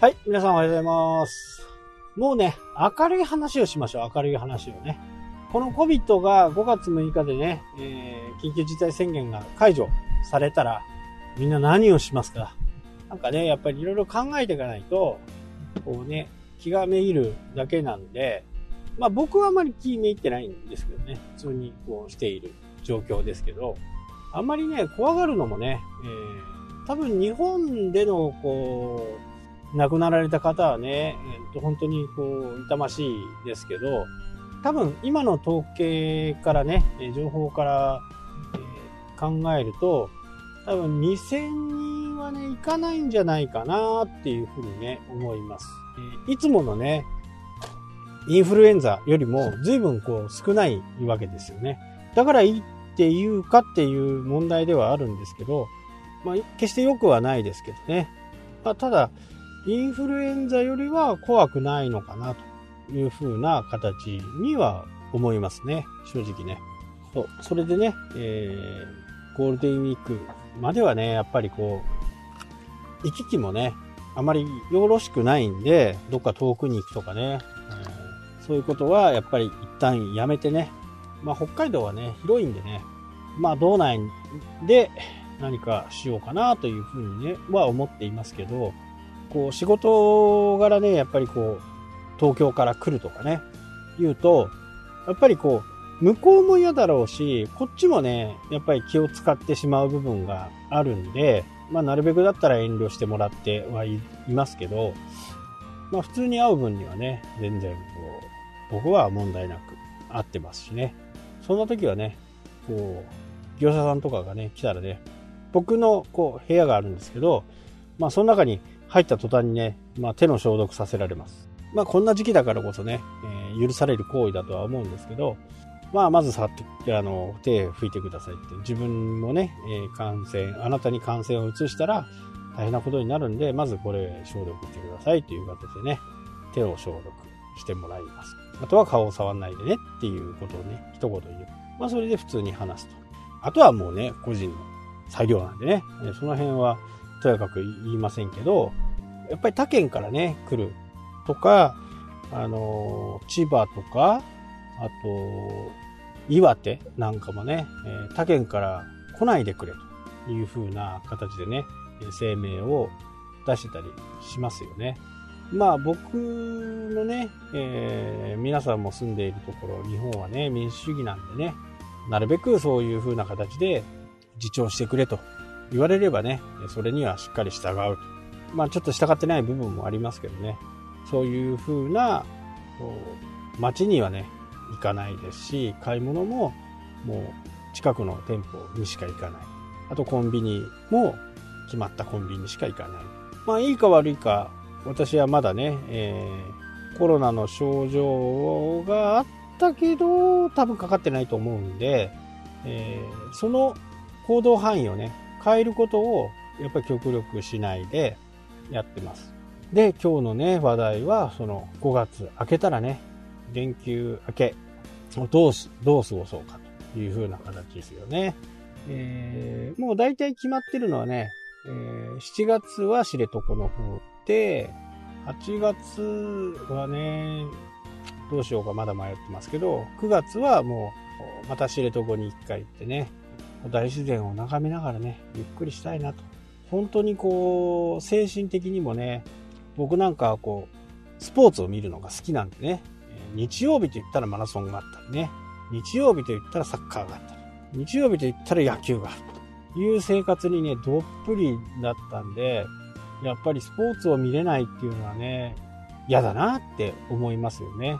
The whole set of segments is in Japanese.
はい、皆さんおはようございます。もうね、明るい話をしましょう。明るい話をね。この COVID が5月6日でね、えー、緊急事態宣言が解除されたら、みんな何をしますか？なんかね、やっぱりいろいろ考えていかないと、こうね、気がめいるだけなんで、まあ僕はあまり気めいってないんですけどね、普通にこうしている状況ですけど、あんまりね、怖がるのもね、えー、多分日本でのこう、亡くなられた方はね、えー、と本当にこう、痛ましいですけど、多分今の統計からね、情報から、え、考えると、多分2000人はね、いかないんじゃないかなっていうふうにね、思います。いつものね、インフルエンザよりも随分こう少ないわけですよね。だからいいっていうかっていう問題ではあるんですけど、まあ、決して良くはないですけどね。まあ、ただ、インフルエンザよりは怖くないのかなという風な形には思いますね。正直ね。そう。それでね、えー、ゴールデンウィークまではね、やっぱりこう、行き来もね、あまりよろしくないんで、どっか遠くに行くとかね、えー、そういうことはやっぱり一旦やめてね、まあ北海道はね、広いんでね、まあ道内で何かしようかなというふうにね、は思っていますけど、こう仕事柄ね、やっぱりこう、東京から来るとかね、言うと、やっぱりこう、向こうも嫌だろうし、こっちもね、やっぱり気を使ってしまう部分があるんで、まあなるべくだったら遠慮してもらってはいますけど、まあ普通に会う分にはね、全然こう、僕は問題なく会ってますしね。そんな時はね、こう、業者さんとかがね、来たらね、僕のこう部屋があるんですけど、まあその中に入った途端にね、まあ手の消毒させられます。まあこんな時期だからこそね、えー、許される行為だとは思うんですけど、まあまず触って、あの、手拭いてくださいって、自分もね、えー、感染、あなたに感染を移したら大変なことになるんで、まずこれ消毒してくださいという形でね、手を消毒してもらいます。あとは顔を触んないでねっていうことをね、一言言う。まあそれで普通に話すと。あとはもうね、個人の作業なんでね、その辺はとやかく言いませんけど、やっぱり他県からね、来るとか、あの、千葉とか、あと、岩手なんかもね、え他県から来ないでくれという風な形でね、声明を出してたりしますよね。まあ僕のね、えー、皆さんも住んでいるところ、日本はね、民主主義なんでね、なるべくそういう風な形で自重してくれと言われればね、それにはしっかり従う。まあちょっと従ってない部分もありますけどね、そういう風な、街にはね、行かないですし、買い物ももう近くの店舗にしか行かない。あとコンビニも決まったコンビニしか行かない。まあいいか悪いか、私はまだね、えー、コロナの症状があったけど、多分かかってないと思うんで、えー、その行動範囲をね、変えることをやっぱり極力しないでやってます。で、今日のね、話題は、その5月明けたらね、連休明け、どうす、どう過ごそうかという風な形ですよね。えー、もう大体決まってるのはね、えー、7月は知床の方で、8月はね、どうしようかまだ迷ってますけど、9月はもう、また知床に一回行ってね、大自然を眺めながらね、ゆっくりしたいなと。本当にこう、精神的にもね、僕なんかはこう、スポーツを見るのが好きなんでね、日曜日と言ったらマラソンがあったりね、日曜日と言ったらサッカーがあったり、日曜日と言ったら野球があるという生活にね、どっぷりだったんで、やっぱりスポーツを見れないっていうのはね、嫌だなって思いますよね。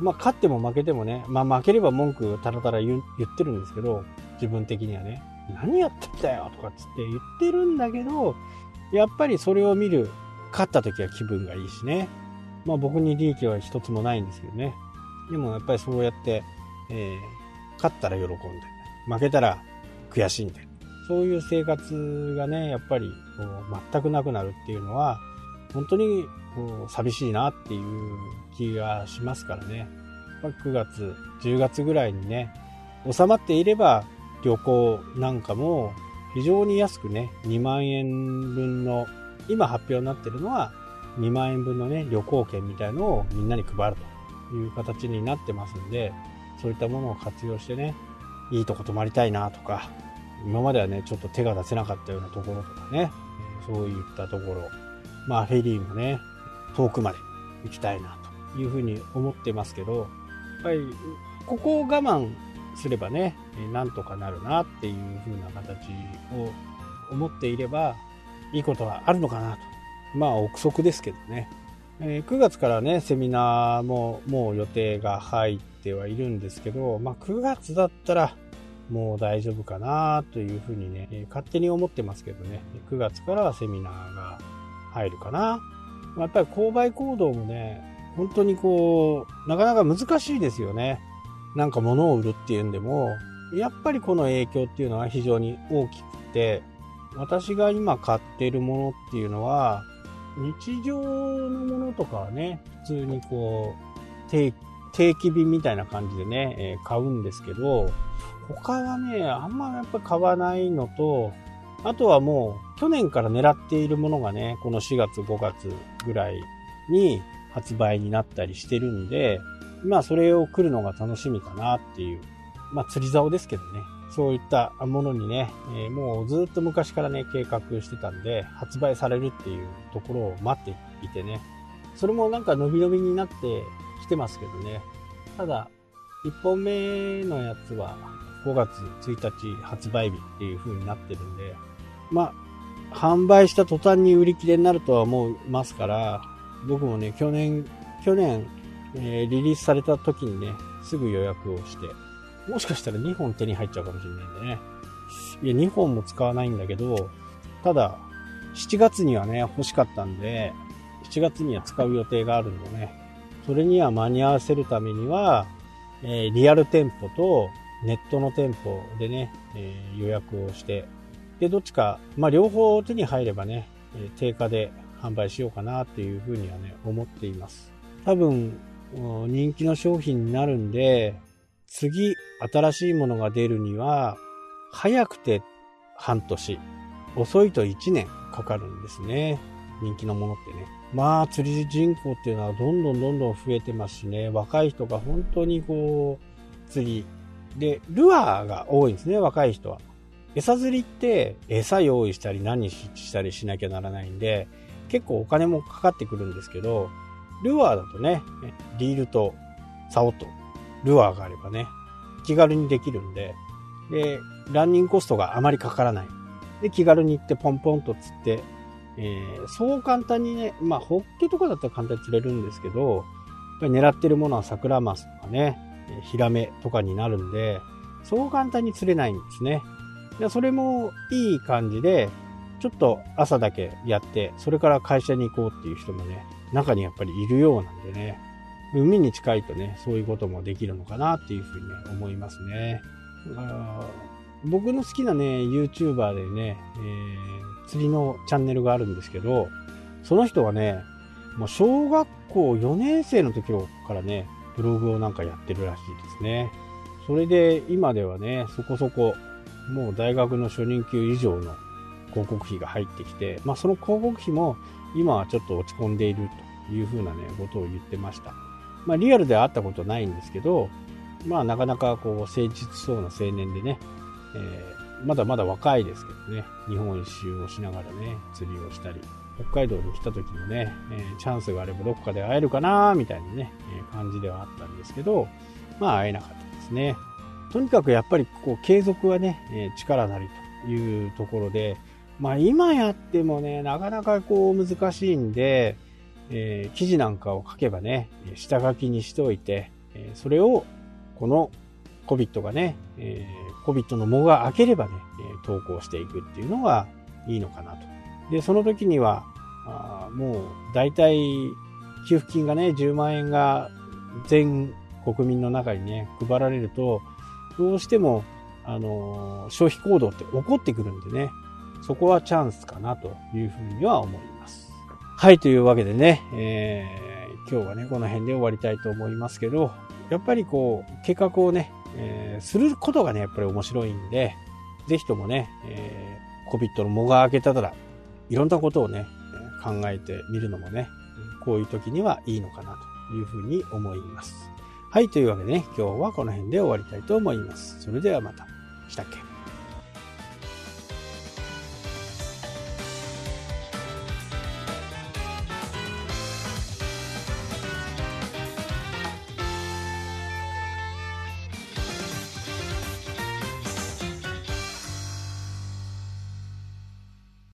まあ、勝っても負けてもね、まあ負ければ文句たらたら言ってるんですけど、自分的にはね、何やってんだよとかっつって言ってるんだけど、やっぱりそれを見る、勝った時は気分がいいしね。まあ僕に利益は一つもないんですけどね。でもやっぱりそうやって、えー、勝ったら喜んで、負けたら悔しいんで、そういう生活がね、やっぱりこう全くなくなるっていうのは、本当にこう寂しいなっていう気がしますからね。9月、10月ぐらいにね、収まっていれば旅行なんかも非常に安くね、2万円分の、今発表になってるのは2万円分のね、旅行券みたいのをみんなに配るという形になってますんで、そういったものを活用してね、いいとこ泊まりたいなとか、今まではね、ちょっと手が出せなかったようなところとかね、そういったところ、まあフェリーもね、遠くまで行きたいなというふうに思ってますけど、やっぱりここを我慢すればね、なんとかなるなっていう風な形を思っていれば、いいことはあるのかなと。まあ、憶測ですけどね。え、9月からね、セミナーももう予定が入ってはいるんですけど、まあ、9月だったらもう大丈夫かなというふうにね、え、勝手に思ってますけどね、9月からはセミナーが入るかな。ま、やっぱり購買行動もね、本当にこう、なかなか難しいですよね。なんか物を売るっていうんでも、やっぱりこの影響っていうのは非常に大きくて、私が今買っているものっていうのは、日常のものとかはね、普通にこう、定期便みたいな感じでね、えー、買うんですけど、他はね、あんまやっぱ買わないのと、あとはもう去年から狙っているものがね、この4月5月ぐらいに発売になったりしてるんで、まあそれを来るのが楽しみかなっていう、まあ釣り竿ですけどね。そういったものにね、えー、もうずっと昔からね、計画してたんで、発売されるっていうところを待っていてね、それもなんか伸び伸びになってきてますけどね。ただ、1本目のやつは5月1日発売日っていう風になってるんで、まあ、販売した途端に売り切れになるとは思いますから、僕もね、去年、去年、えー、リリースされた時にね、すぐ予約をして、もしかしたら2本手に入っちゃうかもしれないんでね。いや、2本も使わないんだけど、ただ、7月にはね、欲しかったんで、7月には使う予定があるんでね、それには間に合わせるためには、えー、リアル店舗とネットの店舗でね、えー、予約をして、で、どっちか、まあ、両方手に入ればね、え定価で販売しようかなっていうふうにはね、思っています。多分、人気の商品になるんで、次、新しいものが出るには、早くて半年、遅いと1年かかるんですね。人気のものってね。まあ、釣り人口っていうのはどんどんどんどん増えてますしね、若い人が本当にこう、釣り。で、ルアーが多いんですね、若い人は。餌釣りって餌用意したり何したりしなきゃならないんで、結構お金もかかってくるんですけど、ルアーだとね、リールと竿とルアーがあればね、気軽にできるんで、で、ランニングコストがあまりかからない。で、気軽に行ってポンポンと釣って、えー、そう簡単にね、まあ、ホッケとかだったら簡単に釣れるんですけど、やっぱり狙ってるものはサクラマスとかね、ヒラメとかになるんで、そう簡単に釣れないんですね。でそれもいい感じで、ちょっと朝だけやって、それから会社に行こうっていう人もね、中にやっぱりいるようなんでね、海に近いとね、そういうこともできるのかなっていうふうに思いますね。僕の好きなね、YouTuber でね、えー、釣りのチャンネルがあるんですけど、その人はね、もう小学校4年生の時からね、ブログをなんかやってるらしいですね。それで今ではね、そこそこ、もう大学の初任給以上の広告費が入ってきて、まあその広告費も今はちょっと落ち込んでいるというふうなね、ことを言ってました。まあリアルでは会ったことないんですけど、まあなかなかこう誠実そうな青年でね、えー、まだまだ若いですけどね、日本一周をしながらね、釣りをしたり、北海道に来た時もね、えー、チャンスがあればどこかで会えるかなみたいなね、えー、感じではあったんですけど、まあ会えなかったですね。とにかくやっぱりこう継続はね、えー、力なりというところで、まあ今やってもね、なかなかこう難しいんで、えー、記事なんかを書けばね、下書きにしておいて、え、それをこの COVID がね、えー、COVID の藻が開ければね、投稿していくっていうのがいいのかなと。で、その時には、あもう大体給付金がね、10万円が全国民の中にね、配られると、どうしても、あの消費行動って起こってくるんでね、そこはチャンスかなというふうには思います。はい、というわけでね、えー、今日はね、この辺で終わりたいと思いますけど、やっぱりこう、計画をね、えー、することがね、やっぱり面白いんで、ぜひともね、えー、COVID の藻が開けたら、いろんなことをね、考えてみるのもね、こういう時にはいいのかなというふうに思います。はい、というわけでね、今日はこの辺で終わりたいと思います。それではまた。したっけ？